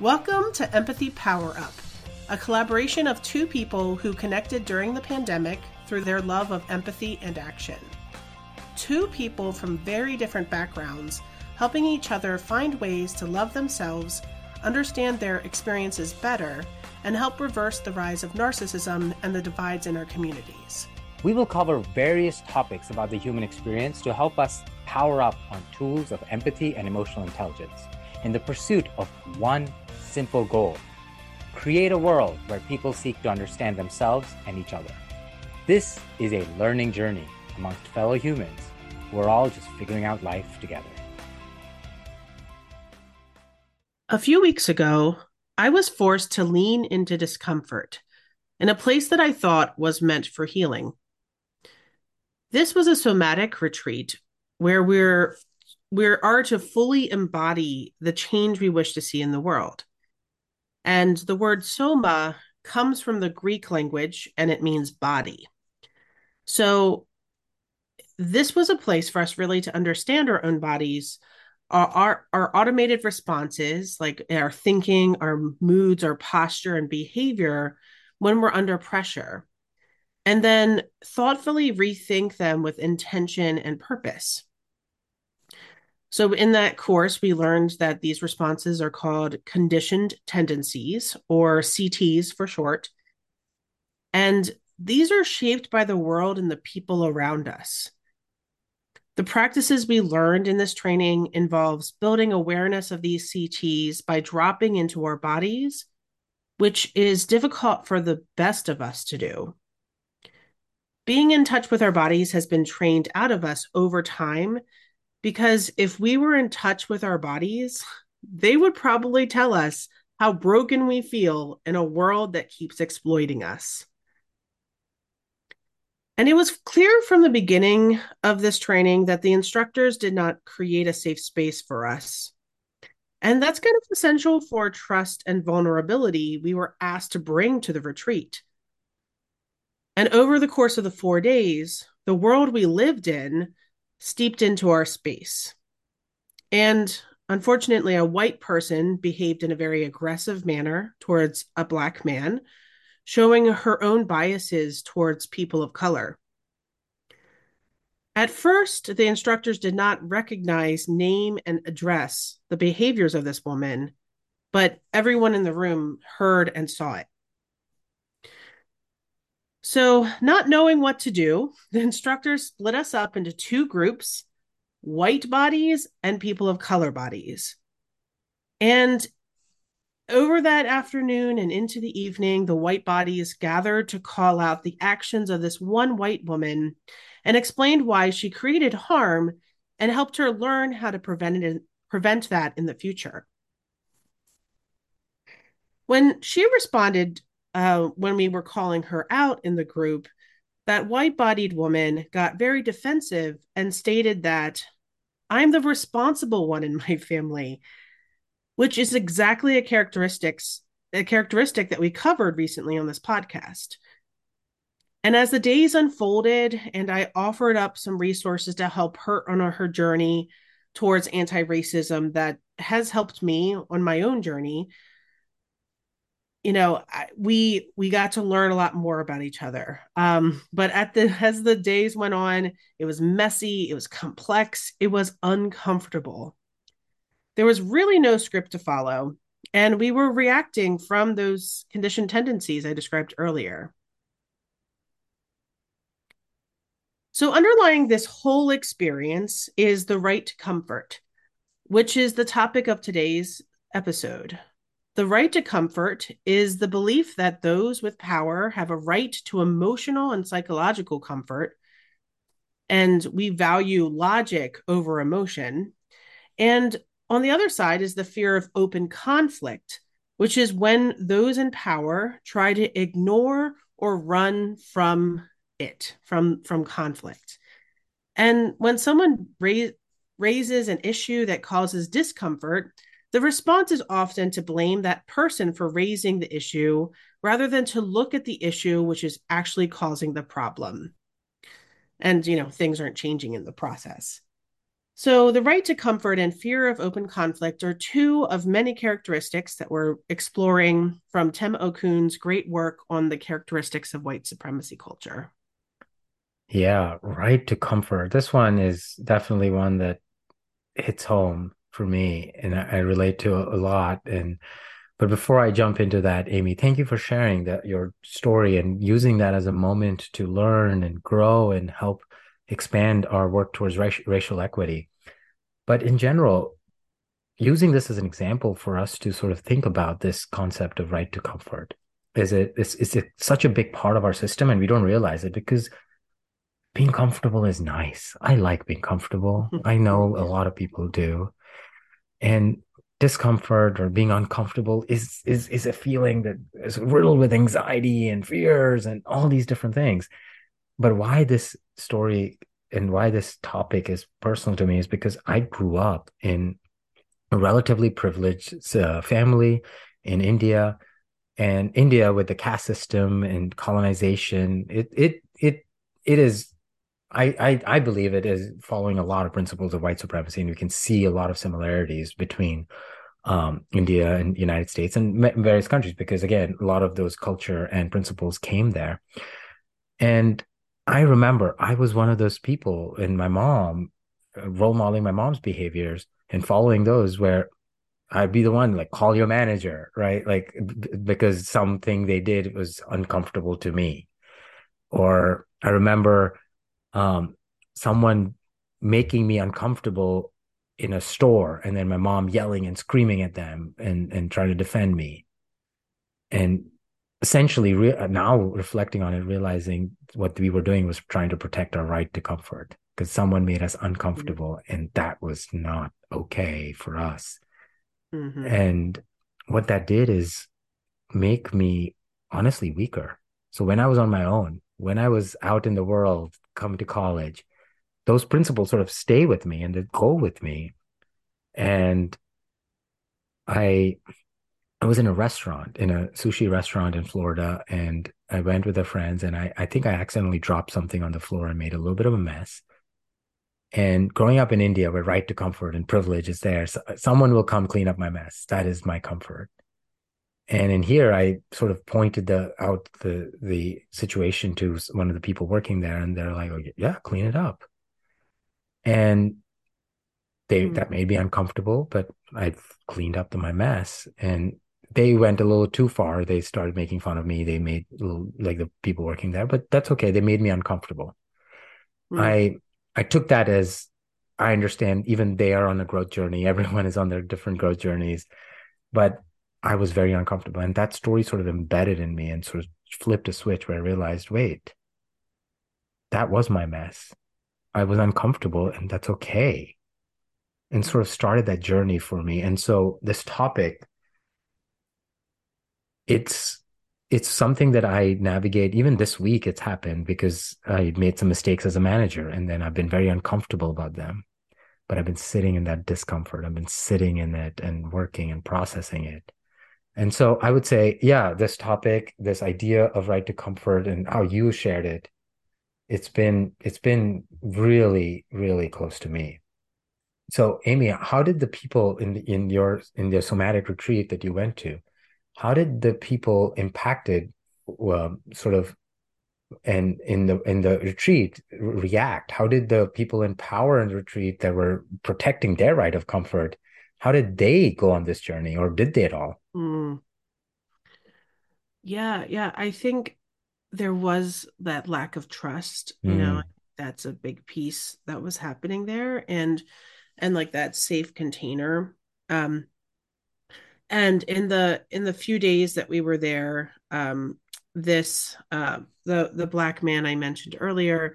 Welcome to Empathy Power Up, a collaboration of two people who connected during the pandemic through their love of empathy and action. Two people from very different backgrounds helping each other find ways to love themselves, understand their experiences better, and help reverse the rise of narcissism and the divides in our communities. We will cover various topics about the human experience to help us power up on tools of empathy and emotional intelligence in the pursuit of one simple goal create a world where people seek to understand themselves and each other. This is a learning journey amongst fellow humans. We're all just figuring out life together. A few weeks ago, I was forced to lean into discomfort in a place that I thought was meant for healing. This was a somatic retreat where we're we are to fully embody the change we wish to see in the world. And the word soma comes from the Greek language and it means body. So this was a place for us really to understand our own bodies, our, our, our automated responses, like our thinking, our moods, our posture, and behavior when we're under pressure. And then thoughtfully rethink them with intention and purpose. So, in that course, we learned that these responses are called conditioned tendencies, or CTs for short. And these are shaped by the world and the people around us. The practices we learned in this training involves building awareness of these CTs by dropping into our bodies, which is difficult for the best of us to do. Being in touch with our bodies has been trained out of us over time because if we were in touch with our bodies, they would probably tell us how broken we feel in a world that keeps exploiting us. And it was clear from the beginning of this training that the instructors did not create a safe space for us. And that's kind of essential for trust and vulnerability we were asked to bring to the retreat. And over the course of the four days, the world we lived in steeped into our space. And unfortunately, a white person behaved in a very aggressive manner towards a black man, showing her own biases towards people of color. At first, the instructors did not recognize, name, and address the behaviors of this woman, but everyone in the room heard and saw it. So, not knowing what to do, the instructors split us up into two groups white bodies and people of color bodies. And over that afternoon and into the evening, the white bodies gathered to call out the actions of this one white woman and explained why she created harm and helped her learn how to prevent it, prevent that in the future. When she responded uh, when we were calling her out in the group, that white bodied woman got very defensive and stated that I'm the responsible one in my family, which is exactly a characteristics a characteristic that we covered recently on this podcast. And as the days unfolded and I offered up some resources to help her on her journey towards anti-racism that has helped me on my own journey, you know we we got to learn a lot more about each other. Um but at the as the days went on it was messy it was complex it was uncomfortable. There was really no script to follow and we were reacting from those conditioned tendencies i described earlier. So underlying this whole experience is the right to comfort which is the topic of today's episode the right to comfort is the belief that those with power have a right to emotional and psychological comfort, and we value logic over emotion. And on the other side is the fear of open conflict, which is when those in power try to ignore or run from it, from, from conflict. And when someone ra- raises an issue that causes discomfort, the response is often to blame that person for raising the issue rather than to look at the issue which is actually causing the problem. And, you know, things aren't changing in the process. So, the right to comfort and fear of open conflict are two of many characteristics that we're exploring from Tema Okun's great work on the characteristics of white supremacy culture. Yeah, right to comfort. This one is definitely one that hits home for me and I, I relate to a, a lot. And but before I jump into that, Amy, thank you for sharing that your story and using that as a moment to learn and grow and help expand our work towards racial, racial equity. But in general, using this as an example for us to sort of think about this concept of right to comfort is it is, is it such a big part of our system and we don't realize it because being comfortable is nice. I like being comfortable. I know a lot of people do. And discomfort or being uncomfortable is is is a feeling that is riddled with anxiety and fears and all these different things. But why this story and why this topic is personal to me is because I grew up in a relatively privileged uh, family in India, and India with the caste system and colonization, it it it it is. I, I believe it is following a lot of principles of white supremacy, and we can see a lot of similarities between um, India and United States and various countries because again, a lot of those culture and principles came there. And I remember I was one of those people, and my mom uh, role modeling my mom's behaviors and following those where I'd be the one like call your manager, right? Like b- because something they did was uncomfortable to me. Or I remember um, someone making me uncomfortable in a store and then my mom yelling and screaming at them and and trying to defend me. And essentially re- now reflecting on it realizing what we were doing was trying to protect our right to comfort because someone made us uncomfortable mm-hmm. and that was not okay for us mm-hmm. and what that did is make me honestly weaker so when i was on my own when i was out in the world coming to college those principles sort of stay with me and they go with me and i I was in a restaurant, in a sushi restaurant in Florida, and I went with a friends, and I, I think I accidentally dropped something on the floor and made a little bit of a mess. And growing up in India, where right to comfort and privilege is there, so someone will come clean up my mess. That is my comfort. And in here, I sort of pointed the out the the situation to one of the people working there, and they're like, oh, "Yeah, clean it up." And they mm-hmm. that made me uncomfortable, but I cleaned up the, my mess, and they went a little too far. They started making fun of me. They made little, like the people working there, but that's okay. They made me uncomfortable. Mm. I I took that as I understand. Even they are on a growth journey. Everyone is on their different growth journeys, but I was very uncomfortable, and that story sort of embedded in me and sort of flipped a switch where I realized, wait, that was my mess. I was uncomfortable, and that's okay. And sort of started that journey for me. And so this topic it's it's something that I navigate. Even this week, it's happened because I made some mistakes as a manager, and then I've been very uncomfortable about them. But I've been sitting in that discomfort. I've been sitting in it and working and processing it. And so I would say, yeah, this topic, this idea of right to comfort, and how you shared it, it's been it's been really really close to me. So, Amy, how did the people in the, in your in the somatic retreat that you went to? how did the people impacted sort of and in the in the retreat react how did the people in power in the retreat that were protecting their right of comfort how did they go on this journey or did they at all mm. yeah yeah i think there was that lack of trust you mm. know that's a big piece that was happening there and and like that safe container um and in the in the few days that we were there um this uh the the black man i mentioned earlier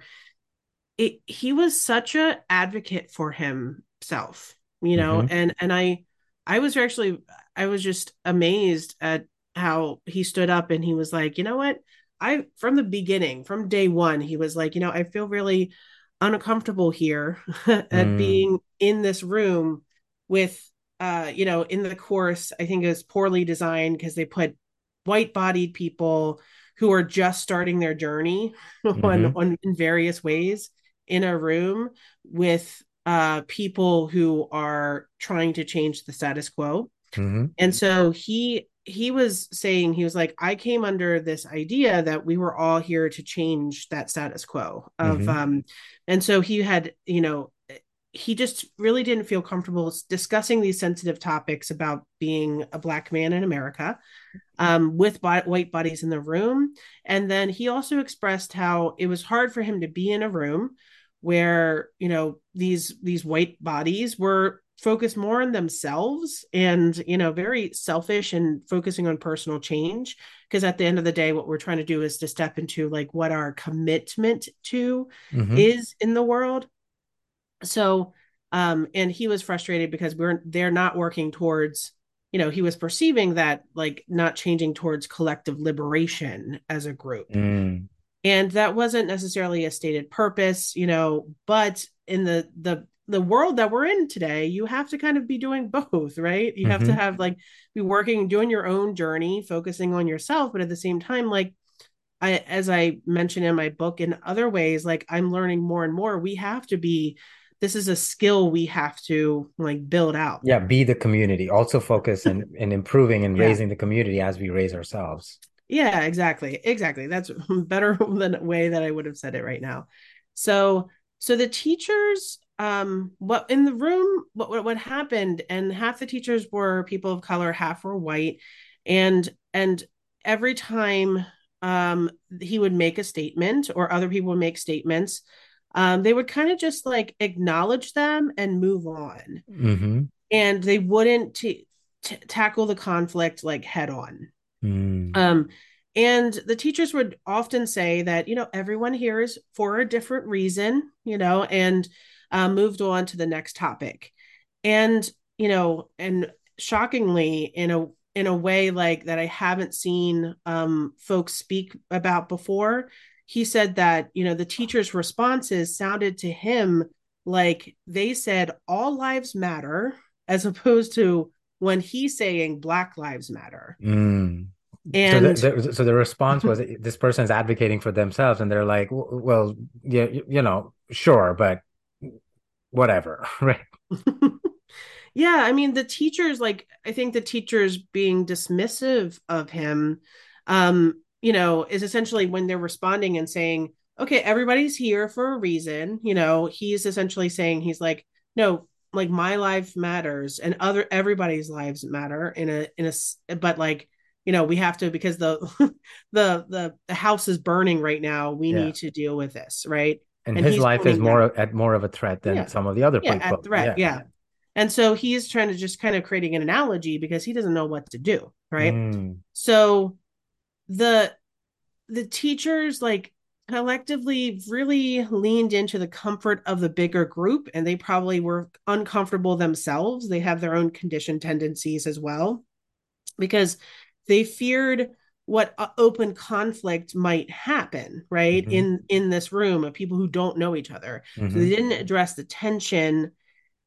it, he was such a advocate for himself you know mm-hmm. and and i i was actually i was just amazed at how he stood up and he was like you know what i from the beginning from day one he was like you know i feel really uncomfortable here at mm. being in this room with uh, you know, in the course, I think it was poorly designed because they put white bodied people who are just starting their journey mm-hmm. on, on in various ways in a room with uh, people who are trying to change the status quo. Mm-hmm. And so he he was saying he was like I came under this idea that we were all here to change that status quo of Mhm. um and so he had you know he just really didn't feel comfortable discussing these sensitive topics about being a black man in America um, with bi- white bodies in the room. And then he also expressed how it was hard for him to be in a room where you know these these white bodies were focused more on themselves and you know very selfish and focusing on personal change because at the end of the day what we're trying to do is to step into like what our commitment to Mhm. is in the world so um and he was frustrated because we're they're not working towards you know he was perceiving that like not changing towards collective liberation as a group Mm. And that wasn't necessarily a stated purpose you know but in the the the world that we're in today you have to kind of be doing both right you have to Mhm. have like be working doing your own journey focusing on yourself but at the same time like I, as I mentioned in my book, in other ways, like I'm learning more and more. We have to be. This is a skill we have to like build out. Yeah, be the community. Also focus and in, in improving and Yeah. raising the community as we raise ourselves. Yeah, exactly. Exactly. That's better than way that I would have said it right now. So, so the teachers, um, what in the room, what what, what happened, and half the teachers were people of color, half were white, and and every time um he would make a statement or other people would make statements, um, they would kind of just like acknowledge them and move on, Mm-hmm. and they wouldn't t- t- tackle the conflict like head on. Mm. Um, and the teachers would often say that, you know, everyone here is for a different reason, you know, and uh, moved on to the next topic. And, you know, and shockingly, in a in a way like that I haven't seen um, folks speak about before, he said that, you know, the teachers' responses sounded to him like they said all lives matter, as opposed to when he's saying Black Lives Matter. Mm. And so, the, the, so the response was this person's advocating for themselves and they're like well yeah you, you know sure but whatever. Right. Yeah, I mean the teachers like I think the teachers being dismissive of him um you know is essentially when they're responding and saying okay everybody's here for a reason you know he's essentially saying he's like no like my life matters and other everybody's lives matter in a in a but like you know we have to because the the the, the house is burning right now we Yeah. need to deal with this right and, And his life is more at more of a threat than Yeah. some of the other yeah people at threat yeah. and so he's trying to just kind of creating an analogy because he doesn't know what to do right Mm. so the the teachers like collectively really leaned into the comfort of the bigger group and they probably were uncomfortable themselves they have their own conditioned tendencies as well because they feared what open conflict might happen right Mhm. in in this room of people who don't know each other so Mhm. they didn't address the tension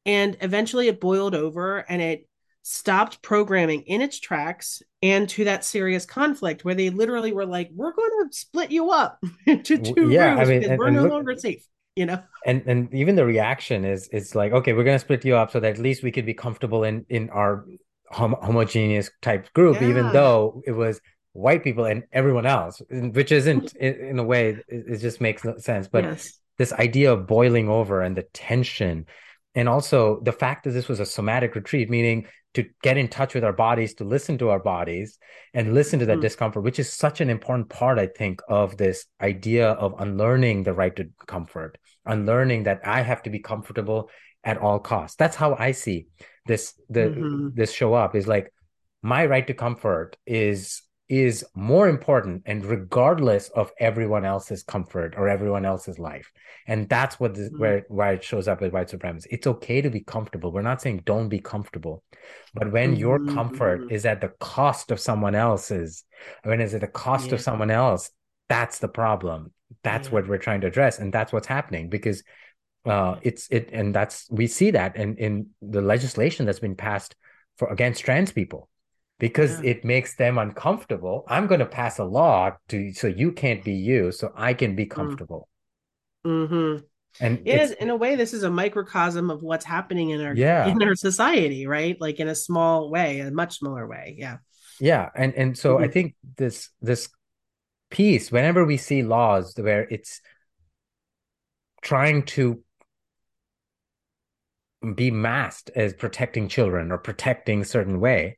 and eventually it boiled over and it stopped programming in its tracks and to that serious conflict where they literally were like we're going to split you up into two yeah, I rooms mean, because and- we're and no look- longer safe you know and and even the reaction is it's like okay we're gonna split you up so that at least we could be comfortable in in our hom- homogeneous type group even though it was white people and everyone else which isn't in, in a way it, it just makes no sense. But yes. this idea of boiling over and the tension and also the fact that this was a somatic retreat meaning to get in touch with our bodies to listen to our bodies and listen to that Mhm. discomfort which is such an important part i think of this idea of unlearning the right to comfort unlearning that i have to be comfortable at all costs that's how i see this the Mhm. this show up is like my right to comfort is is more important and regardless of everyone else's comfort or everyone else's life and that's what this, Mhm. where why it shows up as white supremacy it's okay to be comfortable we're not saying don't be comfortable but when your Mhm, comfort mhm. is at the cost of someone else's when it's at the cost Yeah. of someone else that's the problem that's Yeah. what we're trying to address and that's what's happening because uh it's it and that's we see that in in the legislation that's been passed for against trans people. Because Yeah. it makes them uncomfortable. I'm going to pass a law to so you can't be you so i can be Mm. comfortable. Hmm and it is in a way this is a microcosm of what's happening in our yeah. in our society right? Like in a small way a much smaller way yeah. Yeah and and so mm-hmm. i think this this piece whenever we see laws where it's trying to be masked as protecting children or protecting certain way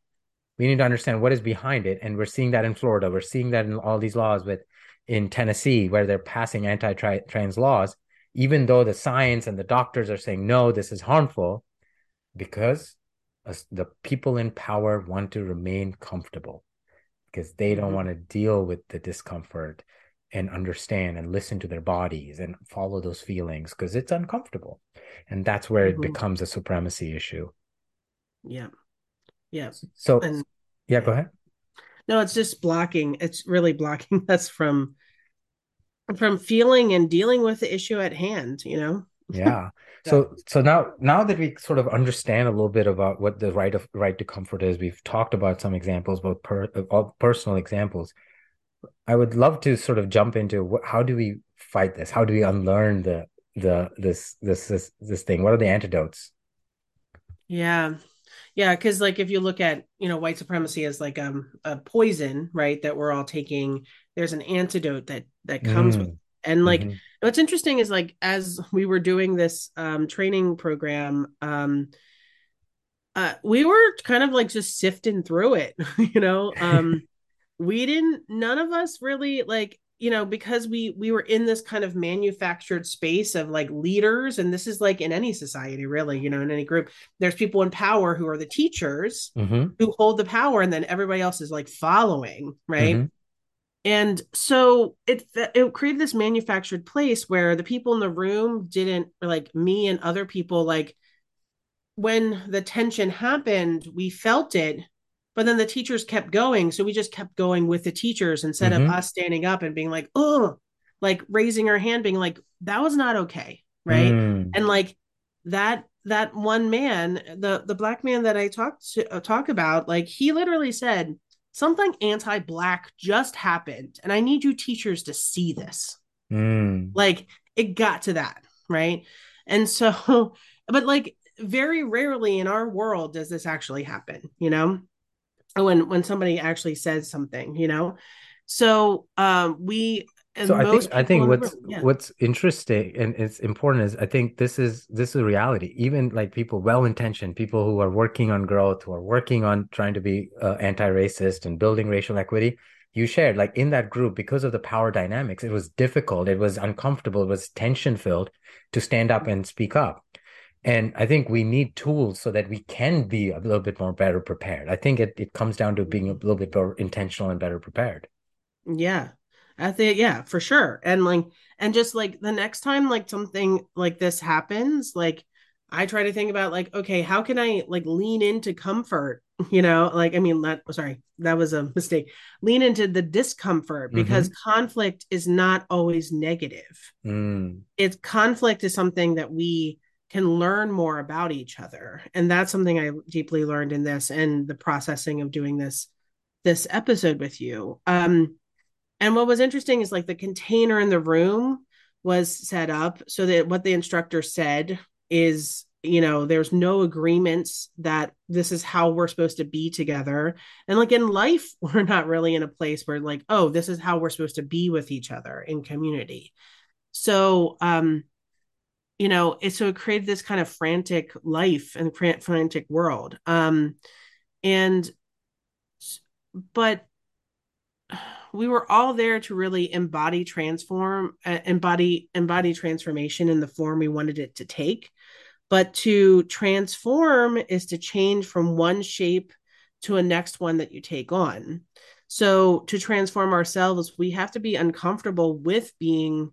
we need to understand what is behind it and we're seeing that in florida we're seeing that in all these laws with in tennessee where they're passing anti-trans laws even though the science and the doctors are saying no this is harmful because the people in power want to remain comfortable because they don't mm-hmm. want to deal with the discomfort and understand and listen to their bodies and follow those feelings because it's uncomfortable. And that's where mm-hmm. it becomes a supremacy issue. Yeah. Yeah. So and, yeah go ahead. No it's just blocking it's really blocking us from from feeling and dealing with the issue at hand you know? Yeah. So so now now that we sort of understand a little bit about what the right of right to comfort is we've talked about some examples both per, personal examples i would love to sort of jump into what, how do we fight this? How do we unlearn the the this this this this thing? What are the antidotes? Yeah. Yeah because like if you look at you know white supremacy as like um a poison right that we're all taking there's an antidote that that comes mm. with and like mm-hmm. what's interesting is like as we were doing this um training program um uh we were kind of like just sifting through it you know? Um we didn't none of us really like you know because we we were in this kind of manufactured space of like leaders and this is like in any society really you know in any group there's people in power who are the teachers mm-hmm. who hold the power and then everybody else is like following right mm-hmm. and so it it created this manufactured place where the people in the room didn't like me and other people like when the tension happened we felt it but then the teachers kept going so we just kept going with the teachers instead mm-hmm. of us standing up and being like oh like raising our hand being like that was not okay right mm. and like that that one man the the black man that i talked to uh, talk about like he literally said something anti-black just happened and i need you teachers to see this mm. like it got to that right and so but like very rarely in our world does this actually happen you know when when somebody actually says something you know? So um we so i think i think what's yeah. what's interesting and it's important is i think this is this is reality. Even like people well intentioned people who are working on growth who are working on trying to be uh, anti-racist and building racial equity you shared like in that group because of the power dynamics it was difficult it was uncomfortable it was tension filled to stand up and speak up and i think we need tools so that we can be a little bit more better prepared. I think it, it comes down to being a little bit more intentional and better prepared. Yeah. I think yeah for sure. And like and just like the next time like something like this happens like i try to think about like okay how can i like lean into comfort? You know like i mean that sorry that was a mistake. Lean into the discomfort because mm-hmm. conflict is not always negative. Mm. it's conflict is something that we can learn more about each other and that's something i deeply learned in this and the processing of doing this this episode with you. Um and what was interesting is like the container in the room was set up so that what the instructor said is you know there's no agreements that this is how we're supposed to be together. And like in life we're not really in a place where like oh this is how we're supposed to be with each other in community. So um you know it, so it created this kind of frantic life and frantic world. Um and but we were all there to really embody transform uh, embody embody transformation in the form we wanted it to take. But to transform is to change from one shape to a next one that you take on. So to transform ourselves we have to be uncomfortable with being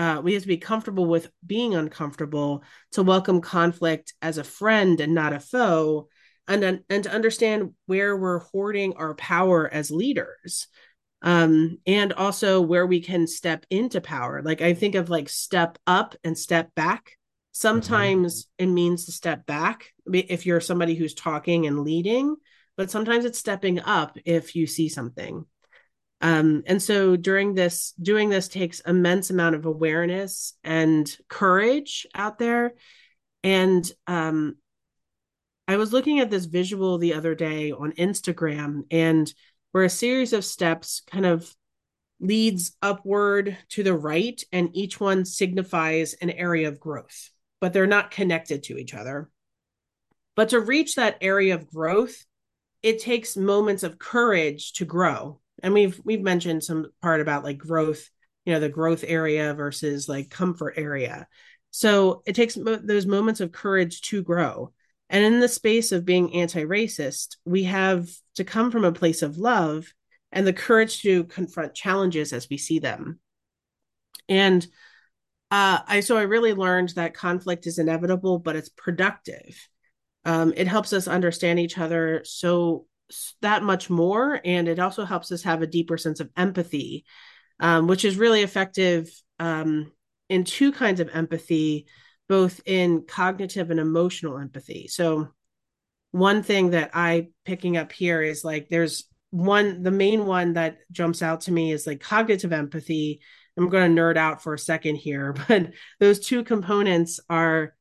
uh, we have to be comfortable with being uncomfortable to welcome conflict as a friend and not a foe and, and to understand where we're hoarding our power as leaders um, and also where we can step into power. Like i think of like step up and step back. Sometimes mm-hmm. it means to step back if you're somebody who's talking and leading but sometimes it's stepping up if you see something Um, and so during this, doing this takes immense amount of awareness and courage out there. And um, I was looking at this visual the other day on Instagram, and where a series of steps kind of leads upward to the right, and each one signifies an area of growth, but they're not connected to each other. But to reach that area of growth, it takes moments of courage to grow. And we've we've mentioned some part about like growth, you know, the growth area versus like comfort area. So it takes mo- those moments of courage to grow. And in the space of being anti-racist, we have to come from a place of love and the courage to confront challenges as we see them. And uh, I so I really learned that conflict is inevitable, but it's productive. Um, it helps us understand each other so that much more, and it also helps us have a deeper sense of empathy, um, which is really effective um, in two kinds of empathy, both in cognitive and emotional empathy. So, one thing that I picking up here is like there's one the main one that jumps out to me is like cognitive empathy i'm going to nerd out for a second here but those two components are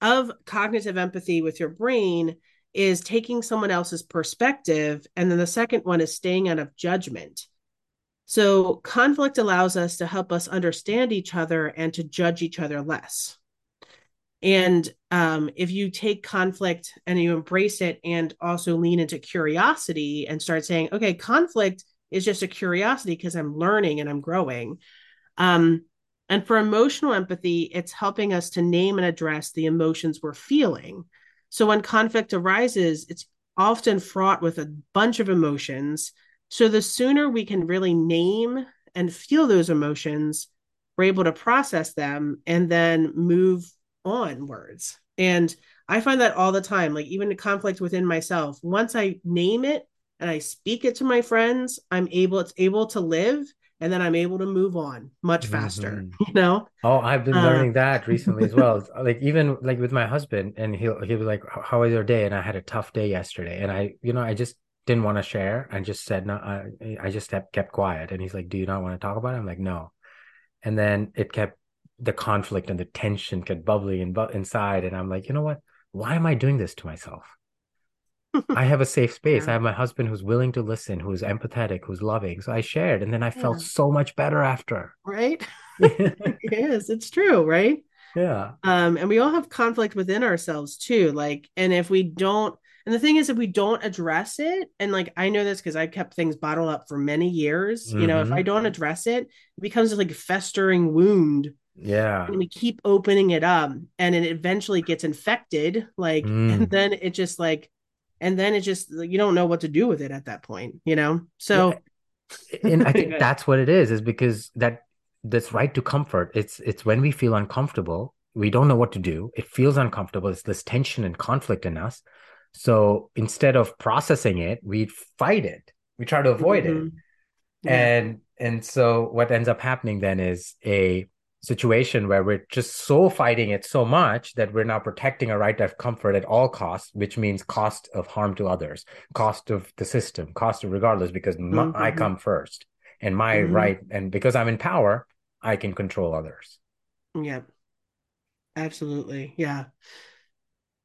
of cognitive empathy with your brain is taking someone else's perspective and then the second one is staying out of judgment so conflict allows us to help us understand each other and to judge each other less and um, if you take conflict and you embrace it and also lean into curiosity and start saying, okay, conflict is just a curiosity because I'm learning and I'm growing. Um, and for emotional empathy, it's helping us to name and address the emotions we're feeling. So when conflict arises, it's often fraught with a bunch of emotions. So the sooner we can really name and feel those emotions, we're able to process them and then move onwards. And I find that all the time, like even the conflict within myself. Once I name it and I speak it to my friends, I'm able, it's able to live and then I'm able to move on much faster, mm-hmm. you know? Oh, I've been learning uh, that recently as well. like even like with my husband and he'll, he'll be like, how was your day? And I had a tough day yesterday. And I, you know, I just didn't want to share and just said, no, I, I just kept, kept quiet. And he's like, do you not want to talk about it? I'm like, no. And then it kept the conflict and the tension kept bubbling and bu- inside and i'm like you know what why am i doing this to myself i have a safe space yeah. i have my husband who's willing to listen who's empathetic who's loving so i shared and then i felt so much better after right yes it's true right yeah um and we all have conflict within ourselves too like and if we don't and the thing is if we don't address it and like i know this because i kept things bottled up for many years mm-hmm. you know if i mm-hmm. don't address it it becomes like a festering wound yeah. And we keep opening it up and it eventually gets infected. Like, mm. and then it just like, and then it just, you don't know what to do with it at that point, you know? So, yeah. and I think that's what it is, is because that, this right to comfort, it's, it's when we feel uncomfortable, we don't know what to do. It feels uncomfortable. It's this tension and conflict in us. So instead of processing it, we fight it. We try to avoid mm-hmm. it. Yeah. And, and so what ends up happening then is a, situation where we're just so fighting it so much that we're now protecting our right of comfort at all costs, which means cost of harm to others, cost of the system, cost of regardless, because mm-hmm. my, I come first and my mm-hmm. right, and because I'm in power, I can control others. Yeah, absolutely. Yeah.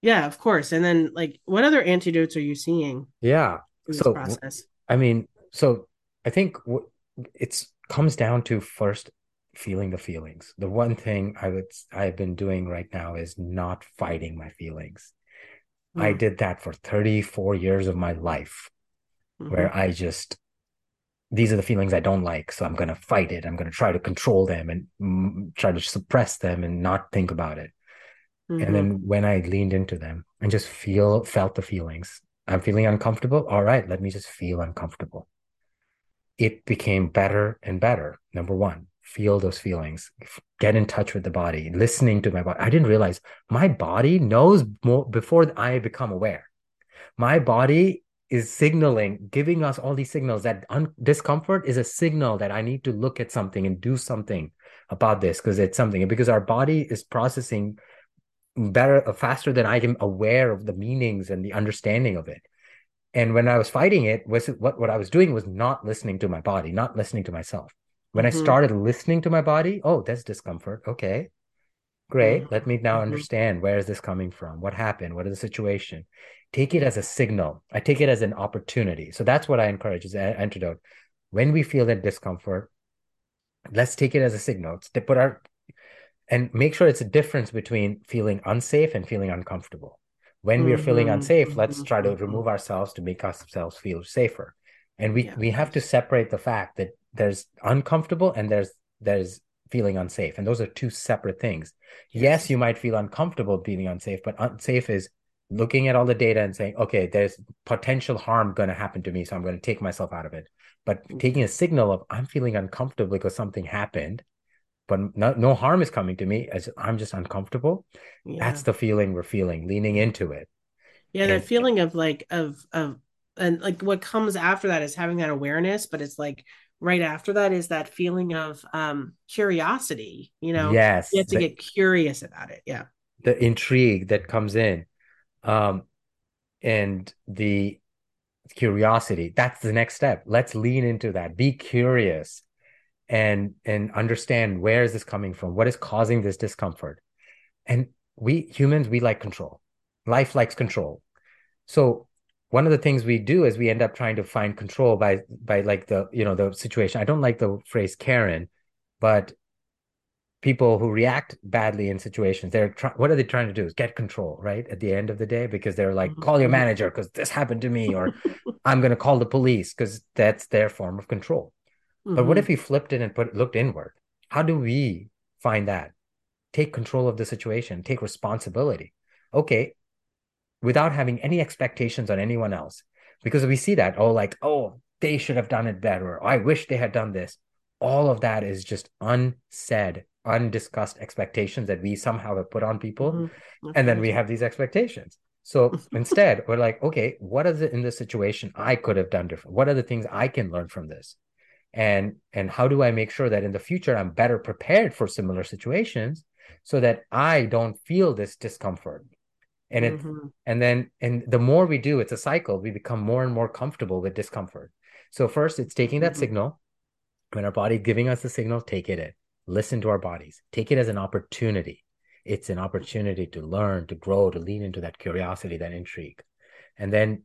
Yeah, of course. And then, like, what other antidotes are you seeing? Yeah. so, process? I mean, so I think it's comes down to first feeling the feelings. The one thing I would I've been doing right now is not fighting my feelings. Mm. I did that for 34 years of my life mm-hmm. where I just these are the feelings I don't like, so I'm going to fight it. I'm going to try to control them and mm, try to suppress them and not think about it. Mm-hmm. And then when I leaned into them and just feel felt the feelings, I'm feeling uncomfortable. All right, let me just feel uncomfortable. It became better and better. Number one feel those feelings get in touch with the body listening to my body i didn't realize my body knows more before i become aware my body is signaling giving us all these signals that un- discomfort is a signal that i need to look at something and do something about this because it's something because our body is processing better uh, faster than i am aware of the meanings and the understanding of it And when I was fighting it, was what, what I was doing was not listening to my body, not listening to myself. When mm-hmm. I started listening to my body, oh, that's discomfort. Okay. Great. Mm-hmm. Let me now mm-hmm. understand where is this coming from? What happened? What is the situation? Take it as a signal. I take it as an opportunity. So that's what I encourage is an antidote. When we feel that discomfort, let's take it as a signal. To put our and make sure it's a difference between feeling unsafe and feeling uncomfortable. When mm-hmm. we are feeling mm-hmm. unsafe, let's mm-hmm. try to remove ourselves to make ourselves feel safer. And we yeah. we have to separate the fact that there's uncomfortable and there's there's feeling unsafe. And those are two separate things. Yes, yes you might feel uncomfortable being unsafe, but unsafe is looking at all the data and saying, okay, there's potential harm going to happen to me. So I'm going to take myself out of it. But mm-hmm. taking a signal of I'm feeling uncomfortable because something happened, but no, no harm is coming to me as I'm just uncomfortable. Yeah. That's the feeling we're feeling, leaning into it. Yeah, and, that feeling of like, of, of, and like what comes after that is having that awareness, but it's like right after that is that feeling of um curiosity you know? Yes you have to the, get curious about it yeah. The intrigue that comes in um and the curiosity that's the next step. Let's lean into that. Be curious and and understand where is this coming from? What is causing this discomfort? And we humans we like control. Life likes control. So one of the things we do is we end up trying to find control by by like the you know the situation i don't like the phrase karen but people who react badly in situations they're trying what are they trying to do is get control right at the end of the day because they're like call your mm-hmm. manager because this happened to me or i'm going to call the police because that's their form of control mm-hmm. but what if mm-hmm. we flipped it and put looked inward how do we find that take control of the situation take responsibility okay without having any expectations on anyone else. Because we see that, oh, like, oh, they should have done it better. I wish they had done this. All of that is just unsaid, undiscussed expectations that we somehow have put on people. Mm-hmm. And then we have these expectations. So instead, we're like, okay, what is it in this situation I could have done different? What are the things I can learn from this? And and how do I make sure that in the future I'm better prepared for similar situations so that I don't feel this discomfort and it mm-hmm. and then and the more we do it's a cycle. We become more and more comfortable with discomfort. So first it's taking that mm-hmm. signal. When our body giving us the signal take it in. Listen to our bodies. Take it as an opportunity. It's an opportunity to learn to grow to lean into that curiosity that intrigue. And then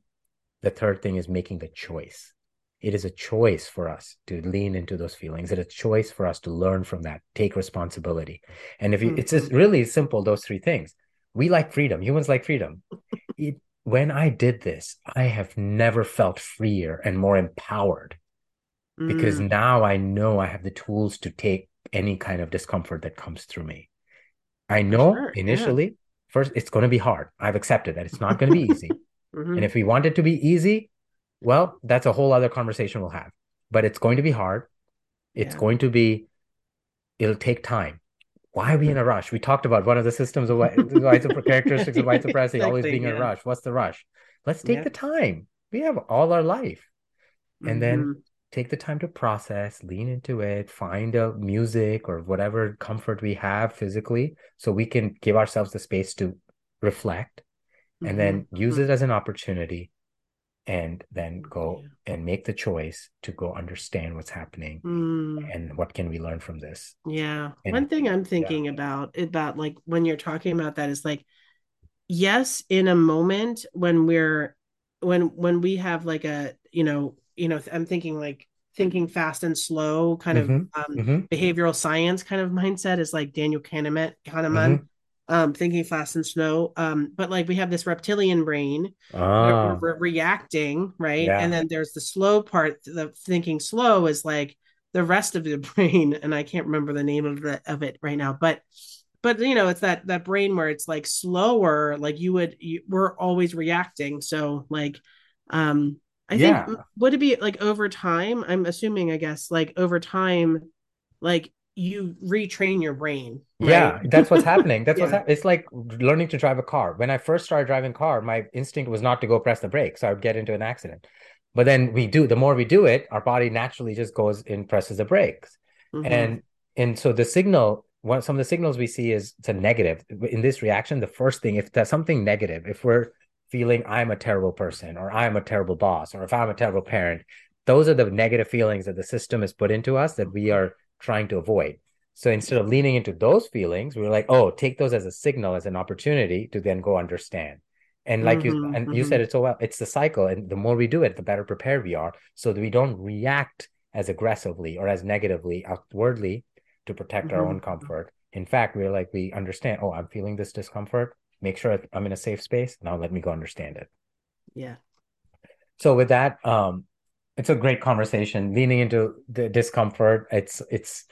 the third thing is making the choice. It is a choice for us to lean into those feelings. It's a choice for us to learn from that. Take responsibility. And if you, mm-hmm. it's just really simple those three things we like freedom. Humans like freedom. it, when I did this, I have never felt freer and more empowered mm. because now I know I have the tools to take any kind of discomfort that comes through me. I know sure, initially, yeah. first, it's going to be hard. I've accepted that it's not going to be easy. mm-hmm. And if we want it to be easy, well, that's a whole other conversation we'll have. But it's going to be hard. It's yeah. going to be, it'll take time why are we in a rush? We talked about one of the systems of white, white characteristics of white supremacy, always being yeah. in a rush. What's the rush? Let's take yeah. the time. We have all our life. And mm-hmm. then take the time to process, lean into it, find a music or whatever comfort we have physically so we can give ourselves the space to reflect and mm-hmm. then use mm-hmm. it as an opportunity and then go yeah. and make the choice to go understand what's happening mm. and what can we learn from this yeah and, one thing i'm thinking yeah. about about like when you're talking about that is like yes in a moment when we're when when we have like a you know you know i'm thinking like thinking fast and slow kind mm-hmm. of um, mm-hmm. behavioral science kind of mindset is like daniel kahneman kahneman mm-hmm um, thinking fast and slow. Um, but like we have this reptilian brain, ah. we're, we're, reacting, right? Yeah. And then there's the slow part. The thinking slow is like the rest of the brain, and I can't remember the name of the of it right now, but but you know it's that that brain where it's like slower like you would you, we're always reacting so like um i yeah. think would it be like over time i'm assuming i guess like over time like you retrain your brain. Right? Yeah, that's what's happening. That's yeah. what's happening. It's like learning to drive a car. When I first started driving car, my instinct was not to go press the brake, so I would get into an accident. But then we do. The more we do it, our body naturally just goes and presses the brakes, mm-hmm. and and so the signal. One some of the signals we see is it's a negative in this reaction. The first thing, if that's something negative, if we're feeling I'm a terrible person or I'm a terrible boss or if I'm a terrible parent, those are the negative feelings that the system has put into us that we are trying to avoid. So instead of leaning into those feelings, we are like, oh, take those as a signal, as an opportunity to then go understand. And like mm-hmm, you and mm-hmm. you said it so well, it's the cycle. And the more we do it, the better prepared we are. So that we don't react as aggressively or as negatively outwardly to protect mm-hmm. our own comfort. In fact, we're like, we understand, oh, I'm feeling this discomfort. Make sure I'm in a safe space. Now let me go understand it. Yeah. So with that, um, it's a great conversation. Leaning into the discomfort. It's it's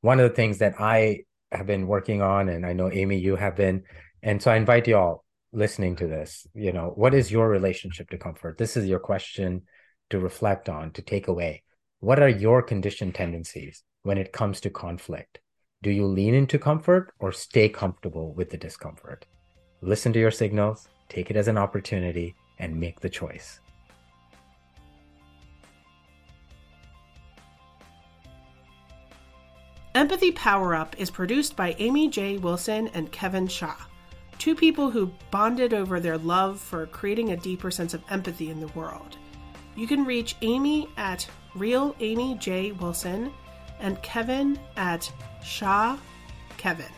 one of the things that I have been working on, and I know Amy, you have been. And so I invite you all listening to this. You know, what is your relationship to comfort? This is your question to reflect on, to take away. What are your conditioned tendencies when it comes to conflict? Do you lean into comfort or stay comfortable with the discomfort? Listen to your signals, take it as an opportunity, and make the choice. Empathy Power Up is produced by Amy J. Wilson and Kevin Shah, two people who bonded over their love for creating a deeper sense of empathy in the world. You can reach Amy at Real Amy J. Wilson and Kevin at Shah Kevin.